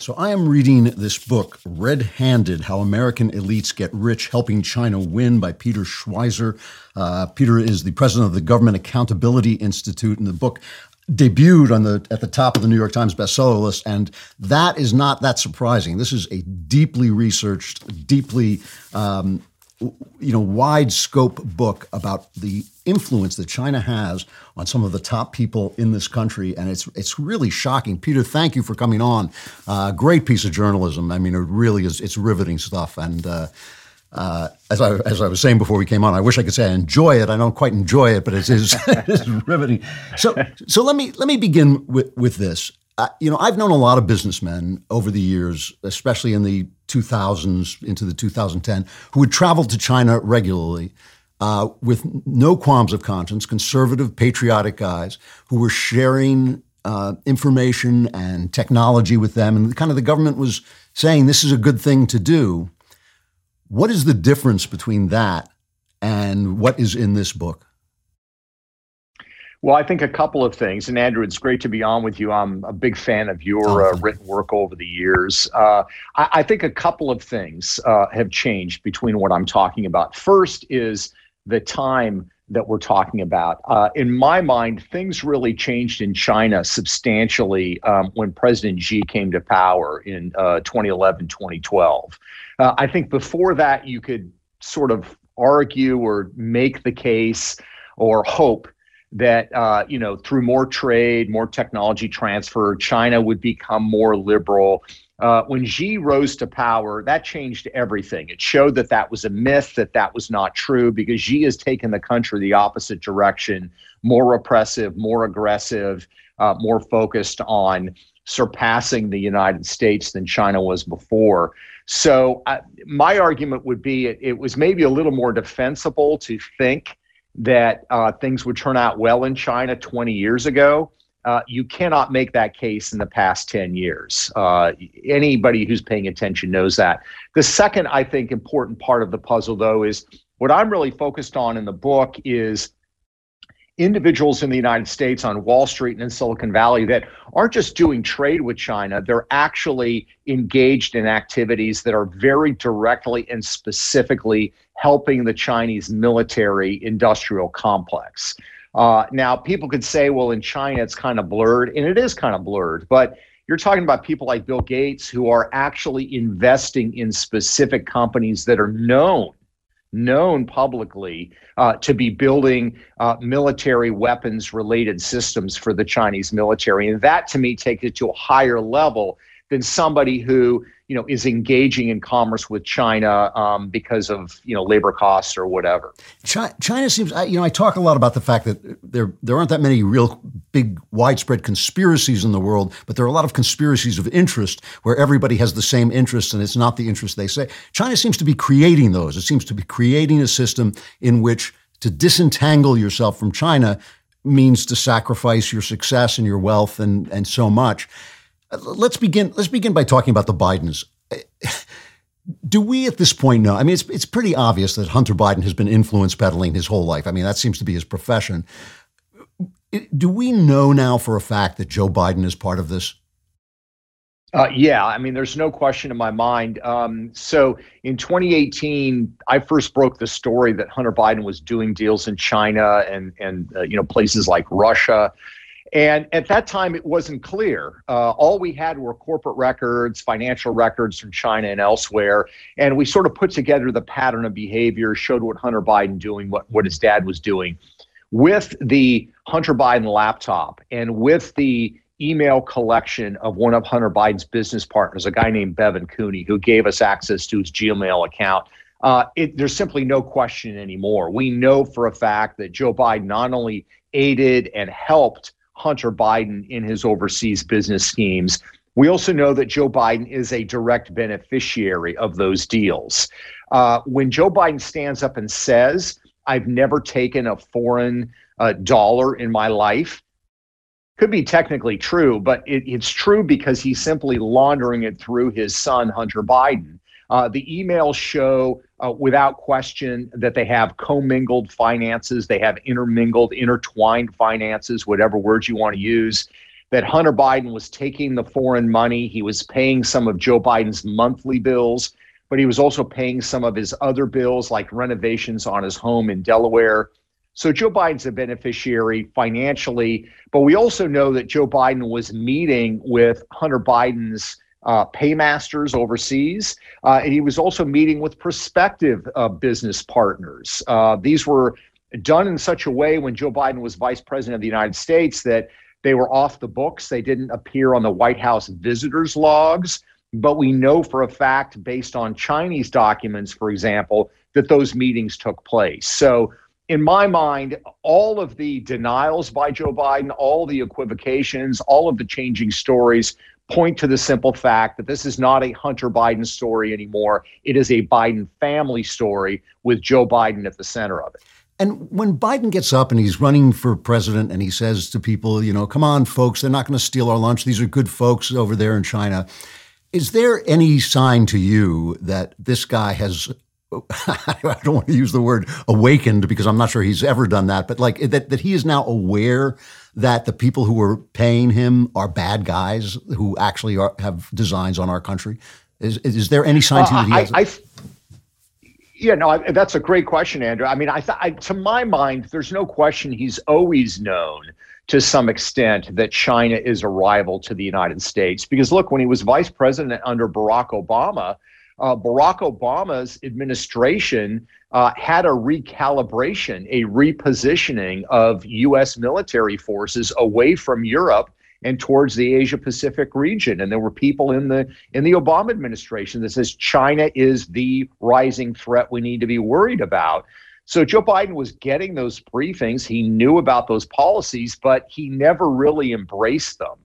So, I am reading this book, Red Handed How American Elites Get Rich Helping China Win by Peter Schweizer. Uh, Peter is the president of the Government Accountability Institute, and the book debuted on the at the top of the New York Times bestseller list, and that is not that surprising. This is a deeply researched, deeply um, you know wide scope book about the influence that China has on some of the top people in this country, and it's it's really shocking. Peter, thank you for coming on. Uh, great piece of journalism. I mean, it really is. It's riveting stuff, and. Uh, uh, as I as I was saying before we came on, I wish I could say I enjoy it. I don't quite enjoy it, but it is it's riveting. So so let me let me begin with with this. Uh, you know, I've known a lot of businessmen over the years, especially in the 2000s into the 2010, who would travel to China regularly. Uh, with no qualms of conscience, conservative, patriotic guys who were sharing uh, information and technology with them. And kind of the government was saying this is a good thing to do. What is the difference between that and what is in this book? Well, I think a couple of things. And Andrew, it's great to be on with you. I'm a big fan of your uh, written work over the years. Uh, I, I, think a couple of things uh, have changed between what I'm talking about. First is the time that we're talking about. Uh, in my mind, things really changed in China substantially um, when President Xi came to power in uh, 2011, 2012. Uh, I think before that, you could sort of argue or make the case or hope that uh, you know through more trade, more technology transfer, China would become more liberal. Uh, when Xi rose to power, that changed everything. It showed that that was a myth, that that was not true, because Xi has taken the country the opposite direction, more oppressive, more aggressive, uh, more focused on surpassing the United States than China was before. So, uh, my argument would be it, it was maybe a little more defensible to think that uh, things would turn out well in China 20 years ago. Uh, you cannot make that case in the past 10 years. Uh, anybody who's paying attention knows that. The second, I think, important part of the puzzle, though, is what I'm really focused on in the book is individuals in the United States on Wall Street and in Silicon Valley that aren't just doing trade with China, they're actually engaged in activities that are very directly and specifically helping the Chinese military industrial complex. Uh, now, people could say, well, in China, it's kind of blurred, and it is kind of blurred, but you're talking about people like Bill Gates who are actually investing in specific companies that are known known publicly uh, to be building uh, military weapons related systems for the Chinese military. And that to me takes it to a higher level than somebody who you know is engaging in commerce with China um, because of you know labor costs or whatever. China seems you know I talk a lot about the fact that there there aren't that many real big widespread conspiracies in the world, but there are a lot of conspiracies of interest where everybody has the same interest and it's not the interest they say. China seems to be creating those. It seems to be creating a system in which to disentangle yourself from China means to sacrifice your success and your wealth and and so much. Let's begin. Let's begin by talking about the Bidens. Do we at this point know? I mean, it's it's pretty obvious that Hunter Biden has been influence peddling his whole life. I mean, that seems to be his profession. Do we know now for a fact that Joe Biden is part of this? Uh, yeah, I mean, there's no question in my mind. Um, so in 2018, I first broke the story that Hunter Biden was doing deals in China and and uh, you know places like Russia. And at that time, it wasn't clear. Uh, all we had were corporate records, financial records from China and elsewhere. And we sort of put together the pattern of behavior, showed what Hunter Biden doing, what, what his dad was doing. With the Hunter Biden laptop and with the email collection of one of Hunter Biden's business partners, a guy named Bevan Cooney, who gave us access to his Gmail account. Uh, it, there's simply no question anymore. We know for a fact that Joe Biden not only aided and helped Hunter Biden in his overseas business schemes. We also know that Joe Biden is a direct beneficiary of those deals. Uh, when Joe Biden stands up and says, I've never taken a foreign uh, dollar in my life, could be technically true, but it, it's true because he's simply laundering it through his son, Hunter Biden. Uh, the emails show uh, without question that they have commingled finances, they have intermingled, intertwined finances, whatever words you want to use. that Hunter Biden was taking the foreign money. He was paying some of Joe Biden's monthly bills, but he was also paying some of his other bills, like renovations on his home in Delaware. So Joe Biden's a beneficiary financially, but we also know that Joe Biden was meeting with Hunter Biden's uh, paymasters overseas. Uh, and he was also meeting with prospective uh, business partners. Uh, these were done in such a way when Joe Biden was vice president of the United States that they were off the books. They didn't appear on the White House visitors logs. But we know for a fact, based on Chinese documents, for example, that those meetings took place. So, in my mind, all of the denials by Joe Biden, all the equivocations, all of the changing stories point to the simple fact that this is not a Hunter Biden story anymore. It is a Biden family story with Joe Biden at the center of it. And when Biden gets up and he's running for president and he says to people, you know, come on, folks, they're not going to steal our lunch. These are good folks over there in China. Is there any sign to you that this guy has I don't want to use the word awakened because I'm not sure he's ever done that, but like that, that he is now aware that the people who are paying him are bad guys who actually are, have designs on our country? Is, is there any sign you that he uh, has? I, I, yeah, no, I, that's a great question, Andrew. I mean, I, th- I, to my mind, there's no question he's always known to some extent that China is a rival to the United States. Because look, when he was vice president under Barack Obama, uh, Barack Obama's administration uh, had a recalibration, a repositioning of U.S. military forces away from Europe and towards the Asia Pacific region. And there were people in the in the Obama administration that says China is the rising threat we need to be worried about. So Joe Biden was getting those briefings. He knew about those policies, but he never really embraced them.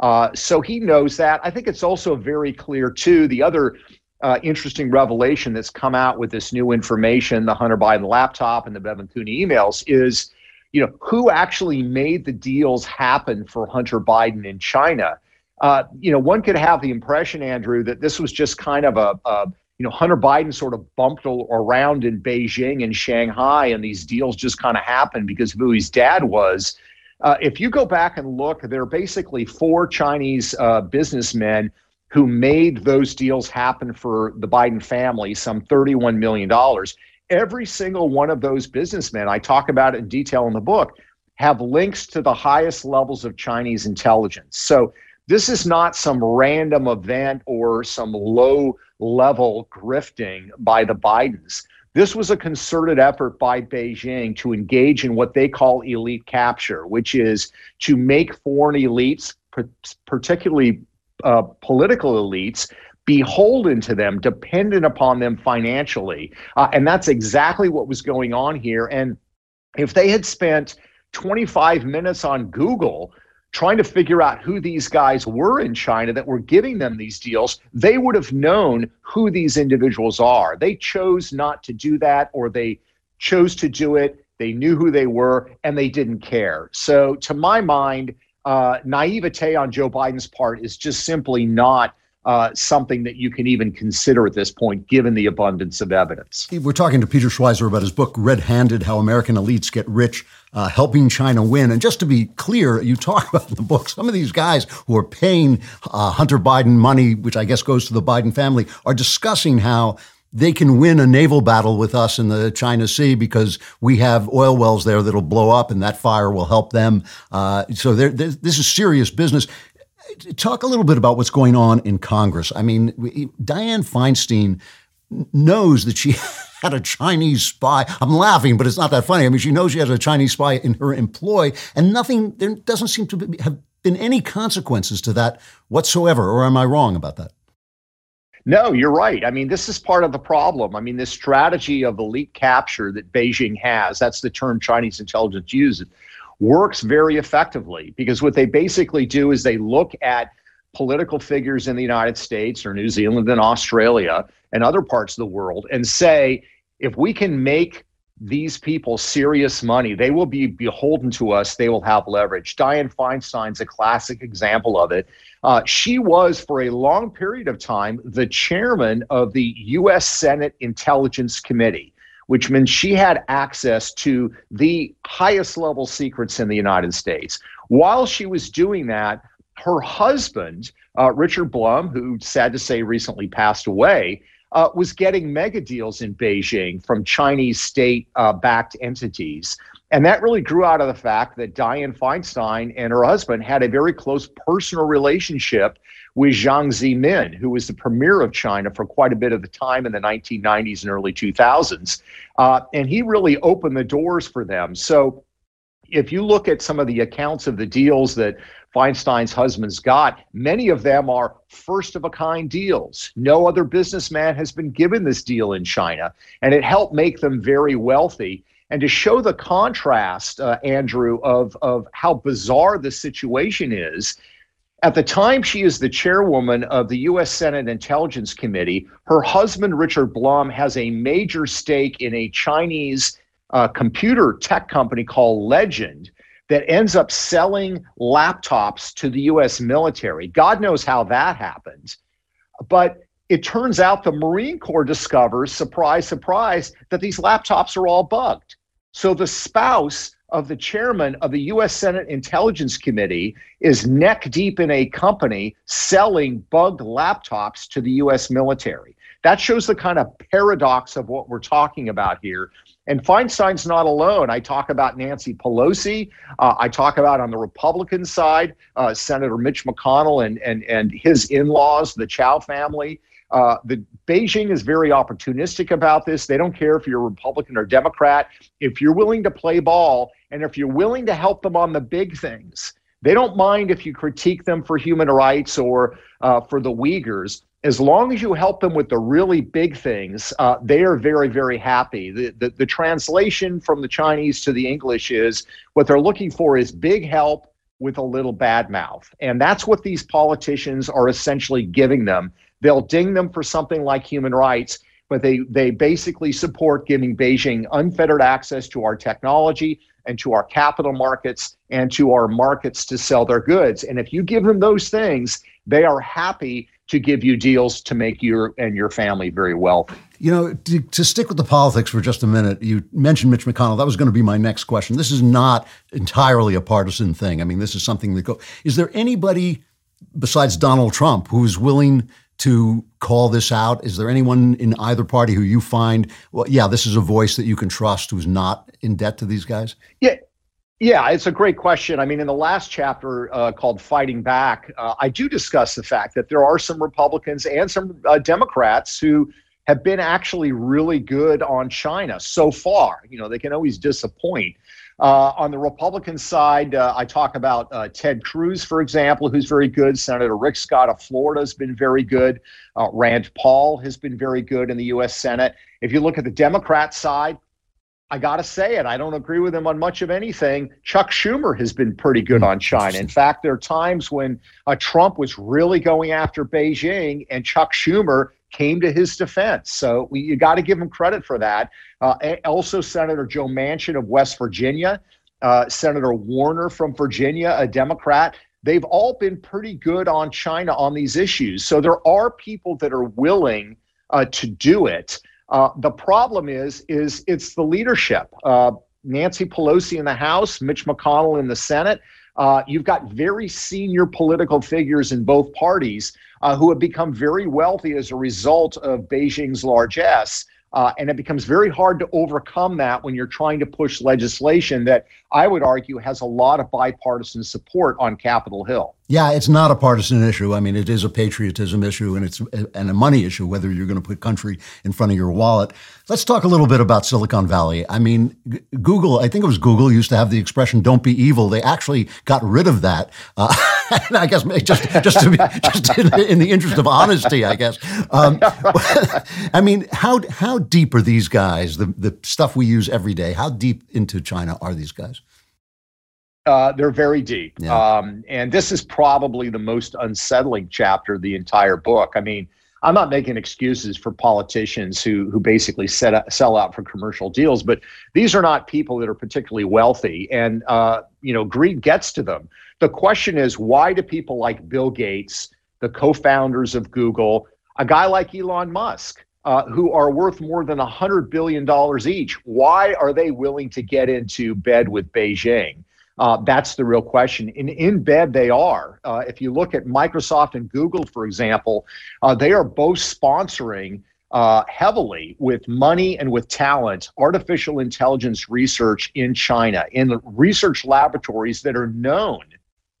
Uh, so he knows that. I think it's also very clear too. The other uh, interesting revelation that's come out with this new information, the Hunter Biden laptop and the Bevan Cooney emails, is you know who actually made the deals happen for Hunter Biden in China. Uh, you know, one could have the impression, Andrew, that this was just kind of a, a you know Hunter Biden sort of bumped around in Beijing and Shanghai, and these deals just kind of happened because of who his dad was. Uh, if you go back and look, there are basically four Chinese uh, businessmen who made those deals happen for the Biden family, some $31 million. Every single one of those businessmen, I talk about it in detail in the book, have links to the highest levels of Chinese intelligence. So this is not some random event or some low level grifting by the Bidens. This was a concerted effort by Beijing to engage in what they call elite capture, which is to make foreign elites, particularly uh, political elites beholden to them, dependent upon them financially. Uh, and that's exactly what was going on here. And if they had spent 25 minutes on Google trying to figure out who these guys were in China that were giving them these deals, they would have known who these individuals are. They chose not to do that, or they chose to do it. They knew who they were and they didn't care. So, to my mind, uh, naivete on Joe Biden's part is just simply not uh, something that you can even consider at this point, given the abundance of evidence. We're talking to Peter Schweizer about his book, Red Handed How American Elites Get Rich, uh, Helping China Win. And just to be clear, you talk about in the book, some of these guys who are paying uh, Hunter Biden money, which I guess goes to the Biden family, are discussing how they can win a naval battle with us in the China Sea because we have oil wells there that'll blow up and that fire will help them. Uh, so this is serious business. Talk a little bit about what's going on in Congress. I mean, Dianne Feinstein knows that she had a Chinese spy. I'm laughing, but it's not that funny. I mean, she knows she has a Chinese spy in her employ, and nothing, there doesn't seem to be, have been any consequences to that whatsoever. Or am I wrong about that? No, you're right. I mean, this is part of the problem. I mean, this strategy of elite capture that Beijing has, that's the term Chinese intelligence uses, works very effectively because what they basically do is they look at political figures in the United States or New Zealand and Australia and other parts of the world and say, if we can make these people serious money, they will be beholden to us, they will have leverage. Dianne Feinstein's a classic example of it. Uh, she was, for a long period of time, the chairman of the U.S. Senate Intelligence Committee, which means she had access to the highest level secrets in the United States. While she was doing that, her husband, uh, Richard Blum, who sad to say recently passed away, uh, was getting mega deals in Beijing from Chinese state uh, backed entities. And that really grew out of the fact that Dianne Feinstein and her husband had a very close personal relationship with Jiang Zemin, who was the premier of China for quite a bit of the time in the 1990s and early 2000s. Uh, and he really opened the doors for them. So if you look at some of the accounts of the deals that Feinstein's husband's got, many of them are first of a kind deals. No other businessman has been given this deal in China, and it helped make them very wealthy. And to show the contrast, uh, Andrew, of, of how bizarre the situation is, at the time she is the chairwoman of the U.S. Senate Intelligence Committee, her husband, Richard Blum, has a major stake in a Chinese uh, computer tech company called Legend that ends up selling laptops to the US military. God knows how that happens. But it turns out the Marine Corps discovers, surprise, surprise, that these laptops are all bugged. So the spouse of the chairman of the US Senate Intelligence Committee is neck deep in a company selling bugged laptops to the US military. That shows the kind of paradox of what we're talking about here. And Feinstein's not alone. I talk about Nancy Pelosi. Uh, I talk about on the Republican side, uh, Senator Mitch McConnell and, and, and his in laws, the Chao family. Uh, the Beijing is very opportunistic about this. They don't care if you're Republican or Democrat. If you're willing to play ball and if you're willing to help them on the big things, they don't mind if you critique them for human rights or uh, for the Uyghurs as long as you help them with the really big things, uh, they are very, very happy. The, the, the translation from the Chinese to the English is what they're looking for is big help with a little bad mouth. And that's what these politicians are essentially giving them. They'll ding them for something like human rights, but they, they basically support giving Beijing unfettered access to our technology and to our capital markets and to our markets to sell their goods. And if you give them those things, they are happy to give you deals to make you and your family very wealthy. You know, to, to, stick with the politics for just a minute, you mentioned Mitch McConnell. That was going to be my next question. This is not entirely a partisan thing. I mean, this is something that go. Is there anybody besides Donald Trump who's willing to call this out? Is there anyone in either party who you find, well, yeah, this is a voice that you can trust who's not in debt to these guys? Yeah, yeah, it's a great question. I mean, in the last chapter uh, called Fighting Back, uh, I do discuss the fact that there are some Republicans and some uh, Democrats who have been actually really good on China so far. You know, they can always disappoint. Uh, on the Republican side, uh, I talk about uh, Ted Cruz, for example, who's very good. Senator Rick Scott of Florida has been very good. Rand Paul has been very good in the U.S. Senate. If you look at the Democrat side, I got to say it. I don't agree with him on much of anything. Chuck Schumer has been pretty good on China. In fact, there are times when uh, Trump was really going after Beijing, and Chuck Schumer came to his defense. So we, you got to give him credit for that. Uh, also, Senator Joe Manchin of West Virginia, uh, Senator Warner from Virginia, a Democrat. They've all been pretty good on China on these issues. So there are people that are willing uh, to do it. Uh, the problem is, is it's the leadership. Uh, Nancy Pelosi in the House, Mitch McConnell in the Senate. Uh, you've got very senior political figures in both parties uh, who have become very wealthy as a result of Beijing's largesse. Uh, and it becomes very hard to overcome that when you're trying to push legislation that I would argue has a lot of bipartisan support on Capitol Hill. Yeah, it's not a partisan issue. I mean, it is a patriotism issue and it's and a money issue, whether you're going to put country in front of your wallet. Let's talk a little bit about Silicon Valley. I mean, Google, I think it was Google, used to have the expression "Don't be evil." They actually got rid of that. Uh, I guess just just to be, just in, in, the interest of honesty, I guess. Um, I mean, how how deep are these guys? The the stuff we use every day. How deep into China are these guys? Uh, they're very deep. Yeah. Um, and this is probably the most unsettling chapter of the entire book. I mean, I'm not making excuses for politicians who who basically set up, sell out for commercial deals, but these are not people that are particularly wealthy, and uh, you know, greed gets to them. The question is, why do people like Bill Gates, the co-founders of Google, a guy like Elon Musk, uh, who are worth more than $100 billion each, why are they willing to get into bed with Beijing? Uh, that's the real question. And in bed, they are. Uh, if you look at Microsoft and Google, for example, uh, they are both sponsoring uh, heavily with money and with talent artificial intelligence research in China, in research laboratories that are known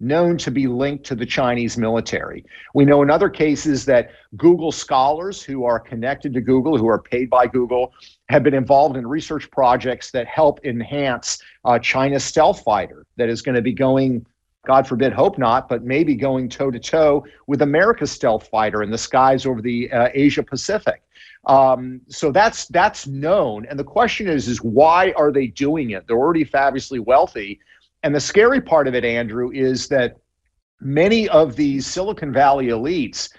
known to be linked to the Chinese military. We know in other cases that Google scholars who are connected to Google, who are paid by Google, have been involved in research projects that help enhance uh, China's stealth fighter that is going to be going, God forbid, hope not, but maybe going toe to toe with America's stealth fighter in the skies over the uh, Asia Pacific. Um, so that's that's known, and the question is, is why are they doing it? They're already fabulously wealthy, and the scary part of it, Andrew, is that many of these Silicon Valley elites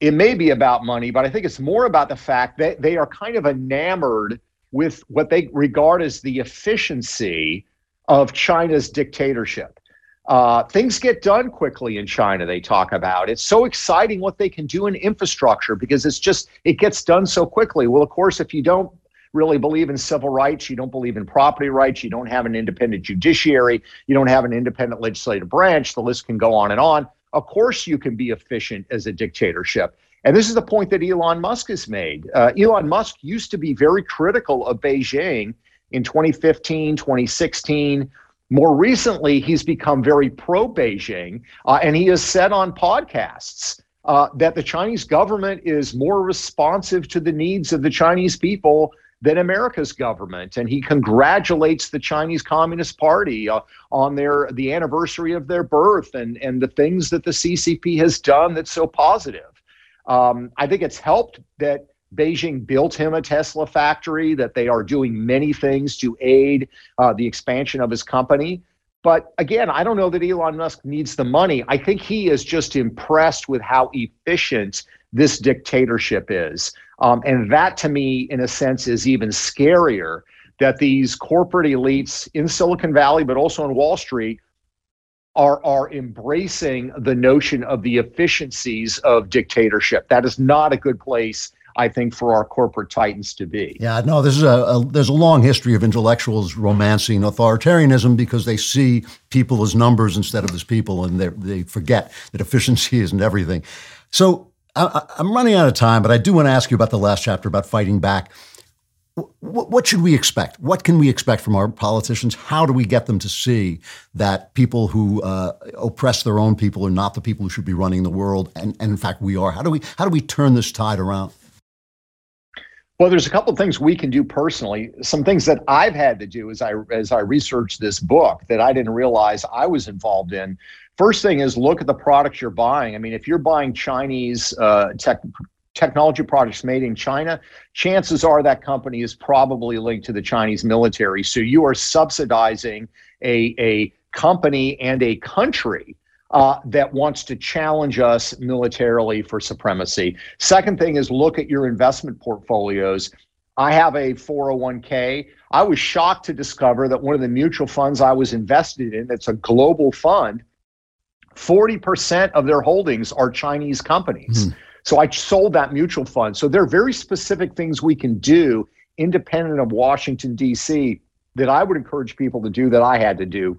it may be about money, but I think it's more about the fact that they are kind of enamored with what they regard as the efficiency of China's dictatorship. Uh, things get done quickly in China, they talk about. It's so exciting what they can do in infrastructure because it's just, it gets done so quickly. Well, of course, if you don't really believe in civil rights, you don't believe in property rights, you don't have an independent judiciary, you don't have an independent legislative branch, the list can go on and on. Of course, you can be efficient as a dictatorship. And this is the point that Elon Musk has made. Uh, Elon Musk used to be very critical of Beijing in 2015, 2016. More recently, he's become very pro Beijing, uh, and he has said on podcasts uh, that the Chinese government is more responsive to the needs of the Chinese people than America's government. And he congratulates the Chinese Communist Party uh, on their the anniversary of their birth and, and the things that the CCP has done that's so positive. Um, I think it's helped that Beijing built him a Tesla factory, that they are doing many things to aid uh, the expansion of his company. But again, I don't know that Elon Musk needs the money. I think he is just impressed with how efficient this dictatorship is. Um, and that to me, in a sense, is even scarier that these corporate elites in Silicon Valley, but also on Wall Street, are are embracing the notion of the efficiencies of dictatorship. That is not a good place. I think for our corporate titans to be. Yeah, no, this is a, a, there's a long history of intellectuals romancing authoritarianism because they see people as numbers instead of as people, and they they forget that efficiency isn't everything. So I, I'm running out of time, but I do want to ask you about the last chapter about fighting back. What should we expect? What can we expect from our politicians? How do we get them to see that people who uh, oppress their own people are not the people who should be running the world, and, and in fact we are? How do we how do we turn this tide around? Well, there's a couple of things we can do personally. Some things that I've had to do as I as I researched this book that I didn't realize I was involved in. First thing is look at the products you're buying. I mean, if you're buying Chinese uh, tech technology products made in China, chances are that company is probably linked to the Chinese military. So you are subsidizing a, a company and a country uh, that wants to challenge us militarily for supremacy. Second thing is look at your investment portfolios. I have a 401k. I was shocked to discover that one of the mutual funds I was invested in, it's a global fund, 40% of their holdings are Chinese companies. Mm-hmm. So I sold that mutual fund. So there are very specific things we can do independent of Washington, D.C., that I would encourage people to do that I had to do.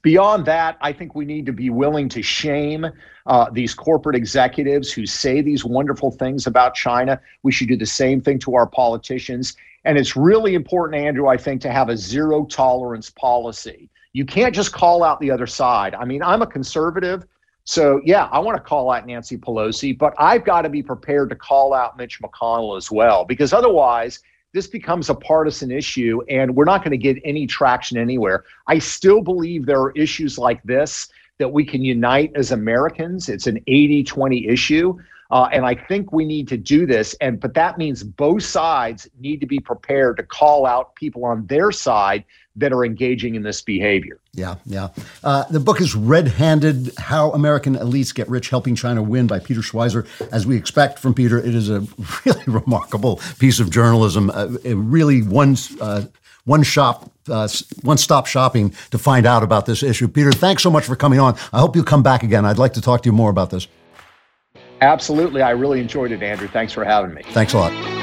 Beyond that, I think we need to be willing to shame uh, these corporate executives who say these wonderful things about China. We should do the same thing to our politicians. And it's really important, Andrew, I think, to have a zero tolerance policy. You can't just call out the other side. I mean, I'm a conservative. So, yeah, I want to call out Nancy Pelosi, but I've got to be prepared to call out Mitch McConnell as well, because otherwise, this becomes a partisan issue and we're not going to get any traction anywhere. I still believe there are issues like this that we can unite as Americans. It's an 80 20 issue. Uh, and I think we need to do this. And but that means both sides need to be prepared to call out people on their side that are engaging in this behavior. Yeah, yeah. Uh, the book is Red Handed How American Elites Get Rich Helping China Win by Peter Schweizer. As we expect from Peter, it is a really remarkable piece of journalism, uh, really one, uh, one shop. Uh, one stop shopping to find out about this issue. Peter, thanks so much for coming on. I hope you come back again. I'd like to talk to you more about this. Absolutely. I really enjoyed it, Andrew. Thanks for having me. Thanks a lot.